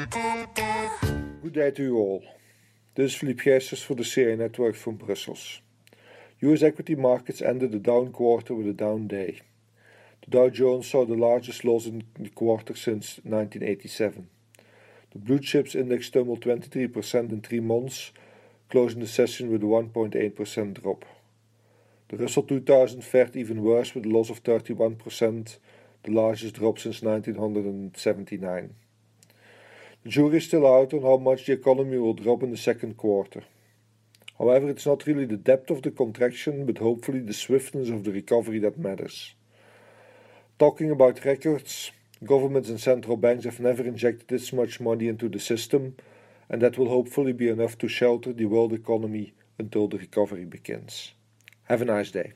Good day to you all. This is Philippe Geesters for the CA Network from Brussels. US equity markets ended the down quarter with a down day. The Dow Jones saw the largest loss in the quarter since 1987. The blue chips index tumbled 23% in three months, closing the session with a 1.8% drop. The Russell 2000 fared even worse with a loss of 31%, the largest drop since 1979. The jury is still out on how much the economy will drop in the second quarter. However, it's not really the depth of the contraction, but hopefully the swiftness of the recovery that matters. Talking about records, governments and central banks have never injected this much money into the system, and that will hopefully be enough to shelter the world economy until the recovery begins. Have a nice day.